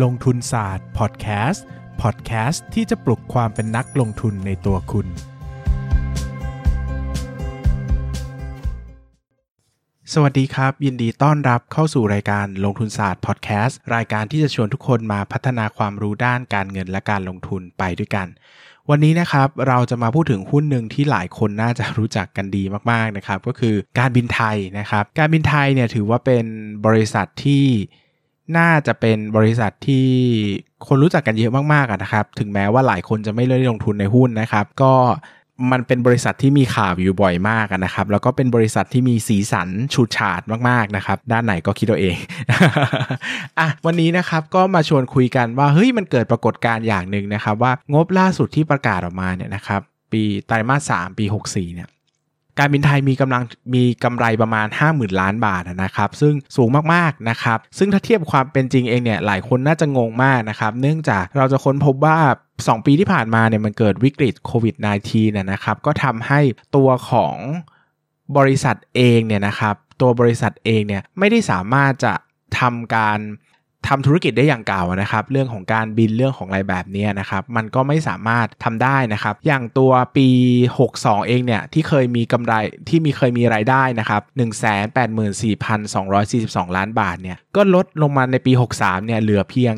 ลงทุนศาสตร์พอดแคสต์พอดแคสต์ที่จะปลุกความเป็นนักลงทุนในตัวคุณ สวัสดีครับ ยินดีต้อนรับเข้าสู่รายการลงทุนศาสตร์พอดแคสต์รายการที่จะชวนทุกคนมาพัฒนาความรู้ด้านการเงินและการลงทุนไปด้วยกัน วันนี้นะครับเราจะมาพูดถึงหุ้นหนึ่งที่หลายคนน่าจะรู้จักกันดีมากๆนะครับ ก็คือการบินไทยนะครับ การบินไทยเนี่ยถือว่าเป็นบริษัทที่ น่าจะเป็นบริษัทที่คนรู้จักกันเยอะมากๆนะครับ ถึงแม้ว่าหลายคนจะไม่ได้ลงทุนในหุ้นนะครับ ก็มันเป็นบริษัทที่มีข่าวอยู่บ่อยมากนะครับ แล้วก็เป็นบริษัทที่มีสีสันฉูดฉาดมากๆนะครับ ด้านไหนก็คิดเอาเองอะวันนี้นะครับก็มาชวนคุยกันว่าเฮ้ยมันเกิดปรากฏการณ์อย่างหนึ่งนะครับ ว่างบล่าสุดที่ประกาศออกมาเนี่ยนะครับ ปีไตรมาสสามปี 64เนี่ย การบินไทยมีกำลังมีกำไรประมาณ 50,000 ล้านบาทนะครับซึ่งสูงมากๆนะครับซึ่งถ้าเทียบความเป็นจริงเองเนี่ยหลายคนน่าจะงงมากนะครับเนื่องจากเราจะค้นพบว่า 2 ปีที่ผ่านมาเนี่ยมันเกิดวิกฤตโควิด -19 นะนะครับก็ทำให้ตัวของบริษัทเองเนี่ยนะครับตัวบริษัทเองเนี่ยไม่ได้สามารถจะทำการ ทำธุรกิจได้อย่างเก่านะครับ เรื่องของการบินเรื่องของอะไรแบบนี้นะครับ มันก็ไม่สามารถทำได้นะครับ อย่างตัวปี 62 เองเนี่ย ที่เคยมีกำไรที่มีเคยมีรายได้นะครับ184,242 ล้านบาทเนี่ย ก็ลดลงมาในปี 63 เนี่ย เหลือเพียง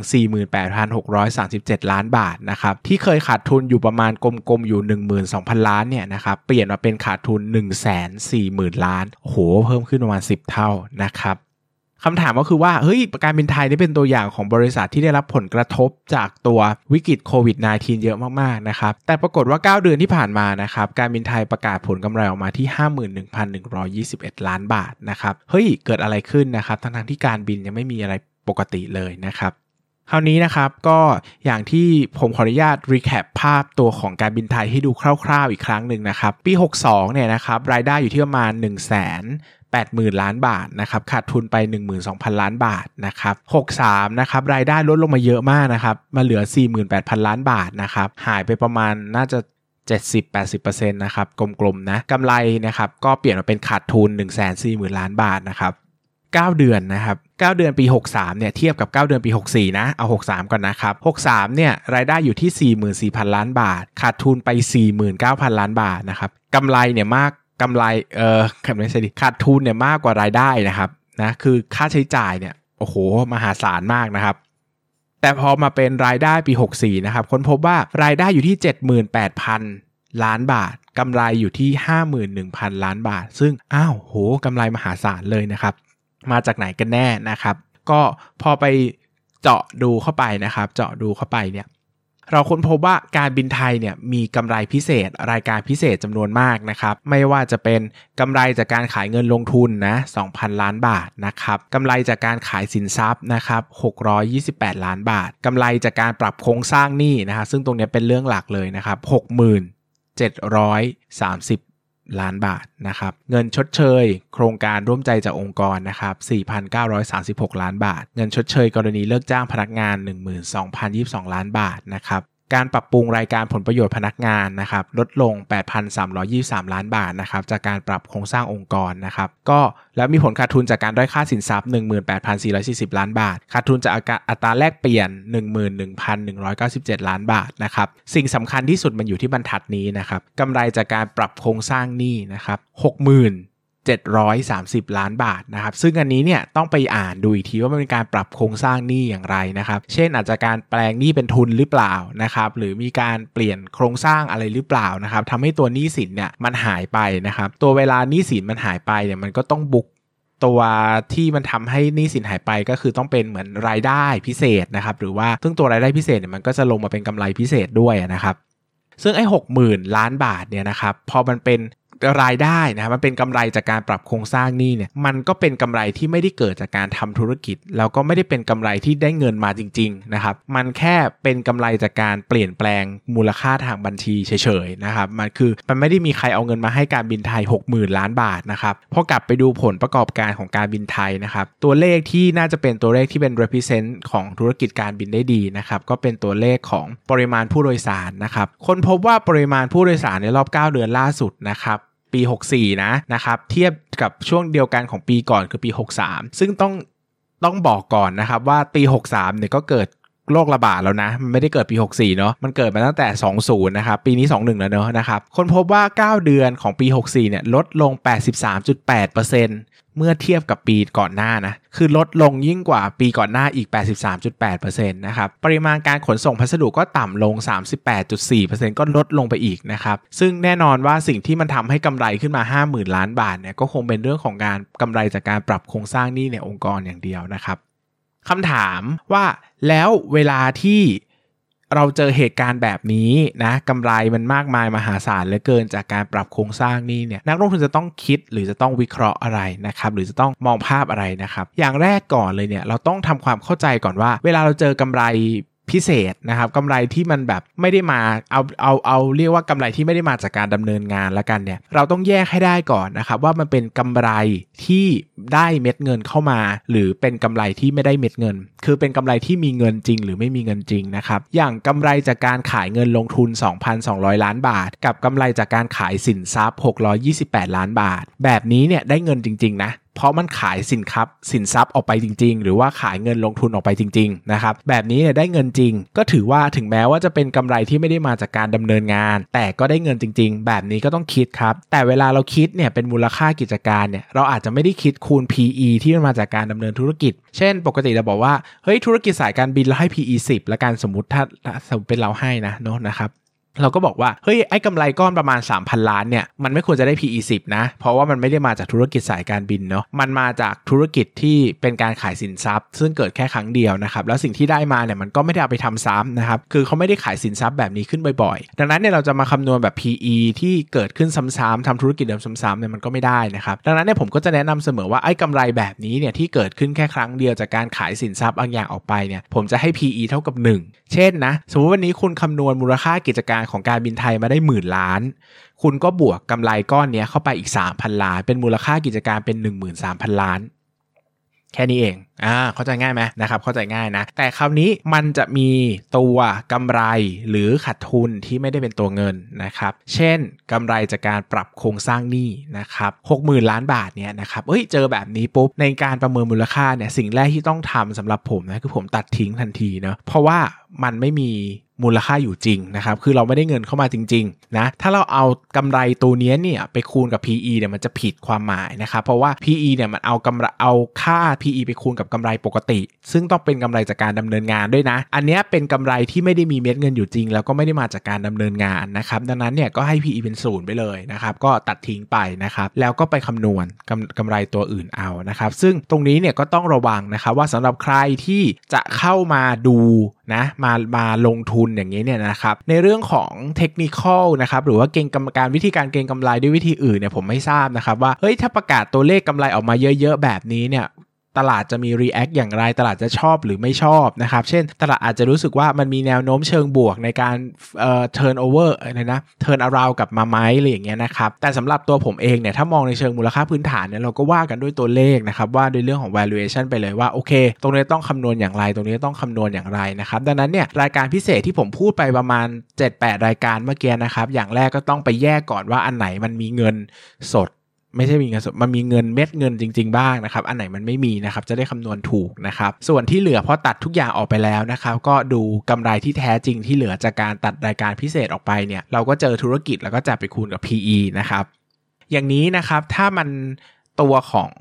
48,637 ล้านบาทนะครับ ที่เคยขาดทุนอยู่ประมาณกลมๆอยู่ 12,000 ล้านเนี่ยนะครับ เปลี่ยนมาเป็นขาดทุน 140,000 ล้านโอ้โหเพิ่มขึ้นประมาณ 10 เท่านะครับ คำถามก็คือว่าเฮ้ยการบินไทยนี่เป็นตัวอย่างของบริษัทที่ได้รับผลกระทบจากตัววิกฤตโควิด -19 เยอะมากๆนะครับแต่ปรากฏว่า 9 เดือนที่ผ่านมานะครับการบินไทยประกาศผลกำไรออกมาที่ 51,121 ล้านบาทนะครับเฮ้ยเกิดอะไรขึ้นนะครับทั้งๆที่การบินยังไม่มีอะไรปกติเลยนะครับคราวนี้นะครับก็อย่างที่ผมขออนุญาตรีแคปภาพตัวของการบินไทยให้ดูคร่าวๆอีกครั้งหนึ่งนะครับ ปี 62เนี่ยนะครับรายได้อยู่ที่ประมาณ1 0 0 0 0 80,000 ล้านบาทนะครับขาดทุนไป 12,000 ล้านบาทนะครับ63นะครับรายได้ลดลงมาเยอะมากนะครับมาเหลือ 48,000 ล้านบาทนะครับหายไปประมาณน่าจะ70-80%นะครับกลมๆนะกำไรนะครับก็เปลี่ยนมาเป็นขาดทุน 140,000 ล้านบาทนะครับ9 เดือนนะครับ9เดือนปี 63เนี่ยเทียบกับ 9 เดือนปี 64 นะเอา 63 ก่อนนะครับ63เนี่ยรายได้อยู่ที่ 44,000 ล้านบาท ขาดทุนไป 49,000 ล้านบาทนะครับกำไรเนี่ยมาก กำไรเออไม่ใช่ดิขาดทุนเนี่ยมากกว่ารายได้นะครับนะคือค่าใช้จ่ายเนี่ยโอ้โหมหาศาลมากนะครับ แต่พอมาเป็นรายได้ปี 64 นะครับ ค้นพบว่ารายได้อยู่ที่ 78,000 ล้านบาทกำไรอยู่ที่ 51,000 ล้านบาท ซึ่งอ้าวโหกำไรมหาศาลเลยนะครับ มาจากไหนกันแน่นะครับ ก็พอไปเจาะดูเข้าไปนะครับ เจาะดูเข้าไปเนี่ย เราค้นพบว่าการบินไทยเนี่ยมีกำไรพิเศษ รายการพิเศษจำนวนมากนะครับไม่ว่าจะเป็นกำไรจากการขายเงินลงทุนนะ2,000 ล้านบาทนะครับกำไรจากการขายสินทรัพย์นะครับ628 ล้านบาทกำไรจากการปรับโครงสร้างหนี้นะฮะซึ่งตรงนี้เป็นเรื่องหลักเลยนะครับ6730 ล้านบาทนะครับ เงินชดเชย โครงการร่วมใจจากองค์กรนะครับ4,936 ล้านบาท เงินชดเชย กรณีเลิกจ้างพนักงาน 12,022 ล้านบาทนะครับ การปรับปรุงรายการผลประโยชน์พนักงานนะครับลดลง 8,323 ล้านบาทนะครับจากการปรับโครงสร้างองค์กรนะครับก็แล้วมีผลขาดทุนจากการด้อยค่าสินทรัพย์ 18,440 ล้านบาท ขาดทุนจากอัตราแลกเปลี่ยน 11,197 ล้านบาทนะครับสิ่งสำคัญที่สุดมันอยู่ที่บรรทัดนี้นะครับกำไรจากการปรับโครงสร้างหนี้นะครับ60,000 730 ล้านบาทนะครับซึ่งอันนี้เนี่ยต้องไปอ่านดูอีกทีว่ามันเป็นการปรับโครงสร้างหนี้อย่างไรนะครับ เช่นอาจจะการแปลงหนี้เป็นทุนหรือเปล่านะครับหรือมีการเปลี่ยนโครงสร้างอะไรหรือเปล่านะครับทำให้ตัวหนี้สินเนี่ยมันหายไปนะครับ ตัวเวลาหนี้สินมันหายไปเนี่ยมันก็ต้องบุกตัวที่มันทำให้หนี้สินหายไปก็คือต้องเป็นเหมือนรายได้พิเศษนะครับหรือว่าซึ่งตัวรายได้พิเศษเนี่ยมันก็จะลงมาเป็นกำไรพิเศษด้วยนะครับซึ่งไอ้หกหมื่นล้านบาทเนี่ยนะครับพอมันเป็น รายได้นะครับมันเป็นกำไรจากการปรับโครงสร้างหนี้เนี่ยมันก็เป็นกำไรที่ไม่ได้เกิดจากการทำธุรกิจ แล้วก็ไม่ได้เป็นกำไรที่ได้เงินมาจริงๆนะครับมันแค่เป็นกำไรจากการเปลี่ยนแปลงมูลค่าทางบัญชีเฉยๆนะครับมันคือมันไม่ได้มีใครเอาเงินมาให้การบินไทย 60,000 ล้านบาทนะครับพอกลับไปดูผลประกอบการของการบินไทยนะครับตัวเลขที่น่าจะเป็นตัวเลขที่เป็น represent ของธุรกิจการบินได้ดีนะครับก็เป็นตัวเลขของปริมาณผู้โดยสารนะครับคนพบว่าปริมาณผู้โดยสารในรอบ 9 เดือนล่าสุดนะครับ ปี 64 นะนะครับเทียบกับช่วงเดียวกันของปีก่อนคือปี 63 ซึ่งต้องต้องบอกก่อนนะครับว่าปี 63 เนี่ยก็เกิด โรคระบาดแล้วนะ มันไม่ได้เกิดปี 64 เนาะมันเกิดมาตั้งแต่ 20 นะครับ ปีนี้ 21 แล้วเนาะนะครับ คนพบว่า 9 เดือนของปี 64 เนี่ย ลดลง 83.8%เมื่อเทียบกับปีก่อนหน้านะ คือลดลงยิ่งกว่าปีก่อนหน้าอีก 83.8%นะครับ ปริมาณการขนส่งพัสดุก็ต่ำลง 38.4%ก็ลดลงไปอีกนะครับ ซึ่งแน่นอนว่าสิ่งที่มันทำให้กำไรขึ้นมา 50,000 ล้านบาทเนี่ย ก็คงเป็นเรื่องของการกำไรจากการปรับโครงสร้างหนี้ในองค์กรอย่างเดียวนะครับ คำถามว่าแล้วเวลาที่เราเจอเหตุการณ์แบบนี้นะกำไรมันมากมายมหาศาลเหลือเกินจากการปรับโครงสร้างนี้เนี่ยนักลงทุนจะต้องคิดหรือจะต้องวิเคราะห์อะไรนะครับหรือจะต้องมองภาพอะไรนะครับ อย่างแรกก่อนเลยเนี่ยเราต้องทำความเข้าใจก่อนว่า เวลาเราเจอกำไร พิเศษนะครับกำไรที่มันแบบไม่ได้มาเอาเอาเอาเรียกว่ากำไรที่ไม่ได้มาจากการดำเนินงานล้วกันเนี่ยเราต้องแยกให้ได้ก่อนนะครับว่ามันเป็นกำไรที่ได้เม็ดเงินเข้ามา หรือเป็นกำไรที่ไม่ได้เม็ดเงิน คือเป็นกำไรที่มีเงินจริง หรือไม่มีเงินจริงนะครับอย่างกำไรจากการขายเงินลงทุน 2,200 ล้านบาท กับกำไรจากการขายสินทรัพย์ 628 ล้านบาท แบบนี้เนี่ยได้เงินจริงๆนะ เพราะมันขายสินค้าสินทรัพย์ออกไปจริง ๆ หรือว่าขายเงินลงทุนออกไปจริงๆนะครับแบบนี้เนี่ยได้เงินจริง ก็ถือว่าถึงแม้ว่าจะเป็นกำไรที่ไม่ได้มาจากการดำเนินงาน แต่ก็ได้เงินจริง ๆ แบบนี้ก็ต้องคิดครับแต่เวลาเราคิดเนี่ยเป็นมูลค่ากิจการเนี่ยเราอาจจะไม่ได้คิดคูณ PE ที่มันมาจากการดำเนินธุรกิจ เช่น ปกติเราบอกว่าเฮ้ยธุรกิจสายการบินเราให้ PE 10แล้วกันสมมติถ้าสมมติเป็นเราให้นะเนาะนะครับ เราก็บอกว่า เฮ้ย ไอ้กำไรก้อนประมาณ 3,000 ล้านเนี่ย มันไม่ควรจะได้ PE 10 นะ เพราะว่ามันไม่ได้มาจากธุรกิจสายการบินเนาะมันมาจากธุรกิจที่เป็นการขายสินทรัพย์ ซึ่งเกิดแค่ครั้งเดียวนะครับ แล้วสิ่งที่ได้มาเนี่ยมันก็ไม่ได้เอาไปทำซ้ำนะครับ คือเขาไม่ได้ขายสินทรัพย์แบบนี้ขึ้นบ่อยๆ ดังนั้นเนี่ยเราจะมาคำนวณแบบ PE ที่เกิดขึ้นซ้ำๆทำธุรกิจเดิมซ้ำๆเนี่ยมันก็ไม่ได้นะครับดังนั้นเนี่ยผมก็จะแนะนำเสมอว่าไอ้กำไรแบบนี้เนี่ยที่เกิดขึ้นแค่ครั้งเดียวจากการขายสินทรัพย์บางอย่างออกไปเนี่ยผมจะให้ PE เท่ากับ 1 เช่นนะสมมติวันนี้คุณคำนวณมูลค่ากิจการของการบินไทยมาได้หมื่นล้าน คุณก็บวกกำไรก้อนนี้เข้าไปอีก 3,000 ล้าน เป็นมูลค่ากิจการเป็น 13,000 ล้าน แค่นี้เอง อ่า เข้าใจง่ายไหมนะครับ เข้าใจง่ายนะ แต่คราวนี้มันจะมีตัวกำไรหรือขาดทุนที่ไม่ได้เป็นตัวเงินนะครับ เช่นกำไรจากการปรับโครงสร้างหนี้นะครับ60,000ล้านบาทเนี่ยนะครับ เอ้ย เจอแบบนี้ปุ๊บ ในการประเมินมูลค่าเนี่ย สิ่งแรกที่ต้องทำสำหรับผมนะคือผมตัดทิ้งทันทีเนาะ เพราะว่ามันไม่มี มูลค่าอยู่จริงนะครับคือเราไม่ได้เงินเข้ามาจริงๆนะถ้าเราเอากำไรตัวนี้เนี่ยไปคูณกับ PE เนี่ยมันจะผิดความหมายนะครับเพราะว่า PE เนี่ยมันเอากำไรเอาค่า PE ไปคูณกับกำไรปกติ ซึ่งต้องเป็นกำไรจากการดำเนินงานด้วยนะ อันนี้เป็นกำไรที่ไม่ได้มีเม็ดเงินอยู่จริง แล้วก็ไม่ได้มาจากการดำเนินงานนะครับดังนั้นเนี่ยก็ให้ PE เป็นศูนย์ไปเลยนะครับก็ตัดทิ้งไปนะครับแล้วก็ไปคำนวณกำกำไรตัวอื่นเอานะครับซึ่งตรงนี้เนี่ยก็ต้องระวังนะครับว่าสำหรับใครที่จะเข้ามาดูนะมามาลงทุนอย่างนี้เนี่ยนะครับในเรื่องของเทคนิคนะครับหรือว่าเก่งกรรมการวิธีการเก่งกำไรด้วยวิธีอื่นเนี่ยผมไม่ทราบนะครับว่าเฮ้ยถ้าประกาศตัวเลขกำไรออกมาเยอะ ๆ แบบนี้เนี่ย ตลาดจะมี react อย่างไร ตลาดจะชอบหรือไม่ชอบนะครับ เช่น ตลาดอาจจะรู้สึกว่ามันมีแนวโน้มเชิงบวกในการเอ่อ turn over อะไรนะ turn around กับมาไหมอะไรอย่างเงี้ยนะครับ แต่สำหรับตัวผมเองเนี่ย ถ้ามองในเชิงมูลค่าพื้นฐานเนี่ย เราก็ว่ากันด้วยตัวเลขนะครับ ว่าด้วยเรื่องของ valuation ไปเลยว่า โอเค ตรงนี้ต้องคำนวณอย่างไร ตรงนี้ต้องคำนวณอย่างไรนะครับ ดังนั้นเนี่ยรายการพิเศษที่ผมพูดไปประมาณ 7-8 รายการเมื่อกี้นะครับ อย่างแรกก็ต้องไปแยกก่อนว่าอันไหนมันมีเงินสด ไม่ใช่มีเงินสดมันมีเงินเม็ดเงินจริง ๆ บ้างนะครับ อันไหนมันไม่มีนะครับ จะได้คำนวณถูกนะครับ ส่วนที่เหลือพอตัดทุกอย่างออกไปแล้วนะครับ ก็ดูกำไรที่แท้จริงที่เหลือจากการตัดรายการพิเศษออกไปเนี่ย เราก็เจอธุรกิจแล้วก็จับไปคูณกับ PE นะครับ อย่างนี้นะครับ ถ้ามันตัวของ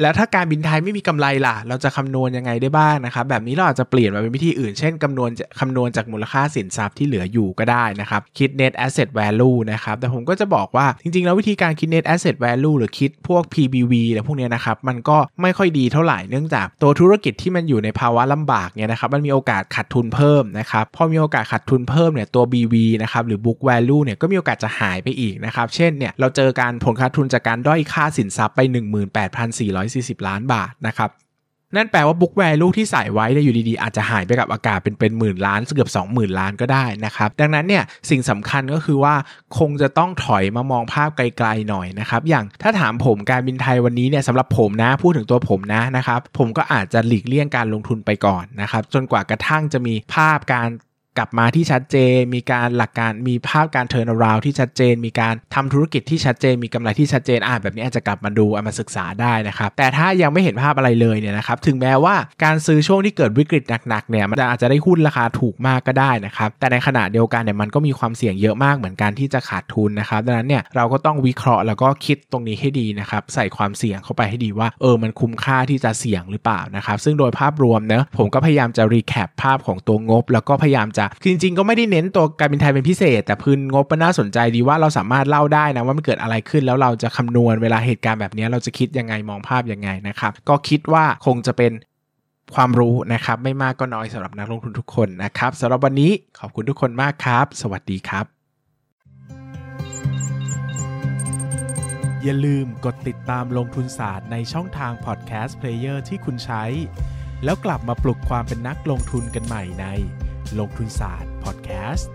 แล้วถ้าการบินไทยไม่มีกำไรล่ะ เราจะคำนวณยังไงได้บ้างนะครับแบบนี้เราอาจจะเปลี่ยนมาเป็นวิธีอื่น เช่นคำนวณคำนวณจากมูลค่าสินทรัพย์ที่เหลืออยู่ก็ได้นะครับ คิด net asset value นะครับ แต่ผมก็จะบอกว่าจริงๆ แล้ววิธีการคิด net asset value หรือคิดพวก PBV อะไรพวกนี้นะครับ มันก็ไม่ค่อยดีเท่าไหร่เนื่องจากตัวธุรกิจที่มันอยู่ในภาวะลำบากเนี่ยนะครับ มันมีโอกาสขาดทุนเพิ่มนะครับ พอมีโอกาสขาดทุนเพิ่มเนี่ยตัว BV นะครับหรือ book value เนี่ยก็มีโอกาสจะหายไปอีกนะครับ เช่นเนี่ยเราเจอการผลขาดทุนจากการด้อยค่าสินทรัพย์ไป140 ล้านบาทนะครับนั่นแปลว่าบุ๊กแวร์ลูกที่ใส่ไว้เนี่ยอยู่ดีๆ อาจจะหายไปกับอากาศเป็นเป็นหมื่นล้านเกือบ 20,000 ล้านก็ได้นะครับ ดังนั้นเนี่ยสิ่งสำคัญก็คือว่าคงจะต้องถอยมามองภาพไกลๆหน่อยนะครับ อย่างถ้าถามผมการบินไทยวันนี้เนี่ยสำหรับผมนะพูดถึงตัวผมนะนะครับ ผมก็อาจจะหลีกเลี่ยงการลงทุนไปก่อนนะครับ จนกว่ากระทั่งจะมีภาพการ กลับมาที่ชัดเจน มีการหลักการมีภาพการเทิร์นราวที่ชัดเจน มีการทำธุรกิจที่ชัดเจน มีกำไรที่ชัดเจนอ่าแบบนี้อาจจะกลับมาดูมาศึกษาได้นะครับ แต่ถ้ายังไม่เห็นภาพอะไรเลยเนี่ยนะครับถึงแม้ว่าการซื้อช่วงที่เกิดวิกฤตหนักๆเนี่ยมันอาจจะได้หุ้นราคาถูกมากก็ได้นะครับแต่ในขณะเดียวกันเนี่ยมันก็มีความเสี่ยงเยอะมากเหมือนกันที่จะขาดทุนนะครับดังนั้นเนี่ยเราก็ต้องวิเคราะห์แล้วก็คิดตรงนี้ให้ดีนะครับใส่ความเสี่ยงเข้าไปให้ดีว่าเออมันคุ้มค่าที่จะเสี่ยงหรือเปล่านะครับซึ่งโดยภาพรวมเนะผมก็พยายามจะรีแคปภาพของตัวงบ แล้วก็พยายามจะคือจริงๆก็ไม่ได้เน้นตัวการบินไทยเป็นพิเศษ แต่พื้นงบมันน่าสนใจดีว่าเราสามารถเล่าได้นะว่ามันเกิดอะไรขึ้นแล้วเราจะคำนวณเวลาเหตุการณ์แบบนี้เราจะคิดยังไงมองภาพยังไงนะครับก็คิดว่าคงจะเป็นความรู้นะครับ ไม่มากก็น้อยสำหรับนักลงทุนทุกคนนะครับสำหรับวันนี้ขอบคุณทุกคนมากครับ สวัสดีครับ อย่าลืมกดติดตามลงทุนศาสตร์ในช่องทางพอดแคสต์เพลเยอร์ที่คุณใช้ แล้วกลับมาปลุกความเป็นนักลงทุนกันใหม่ใน ลงทุนศาสตร์พอดแคสต์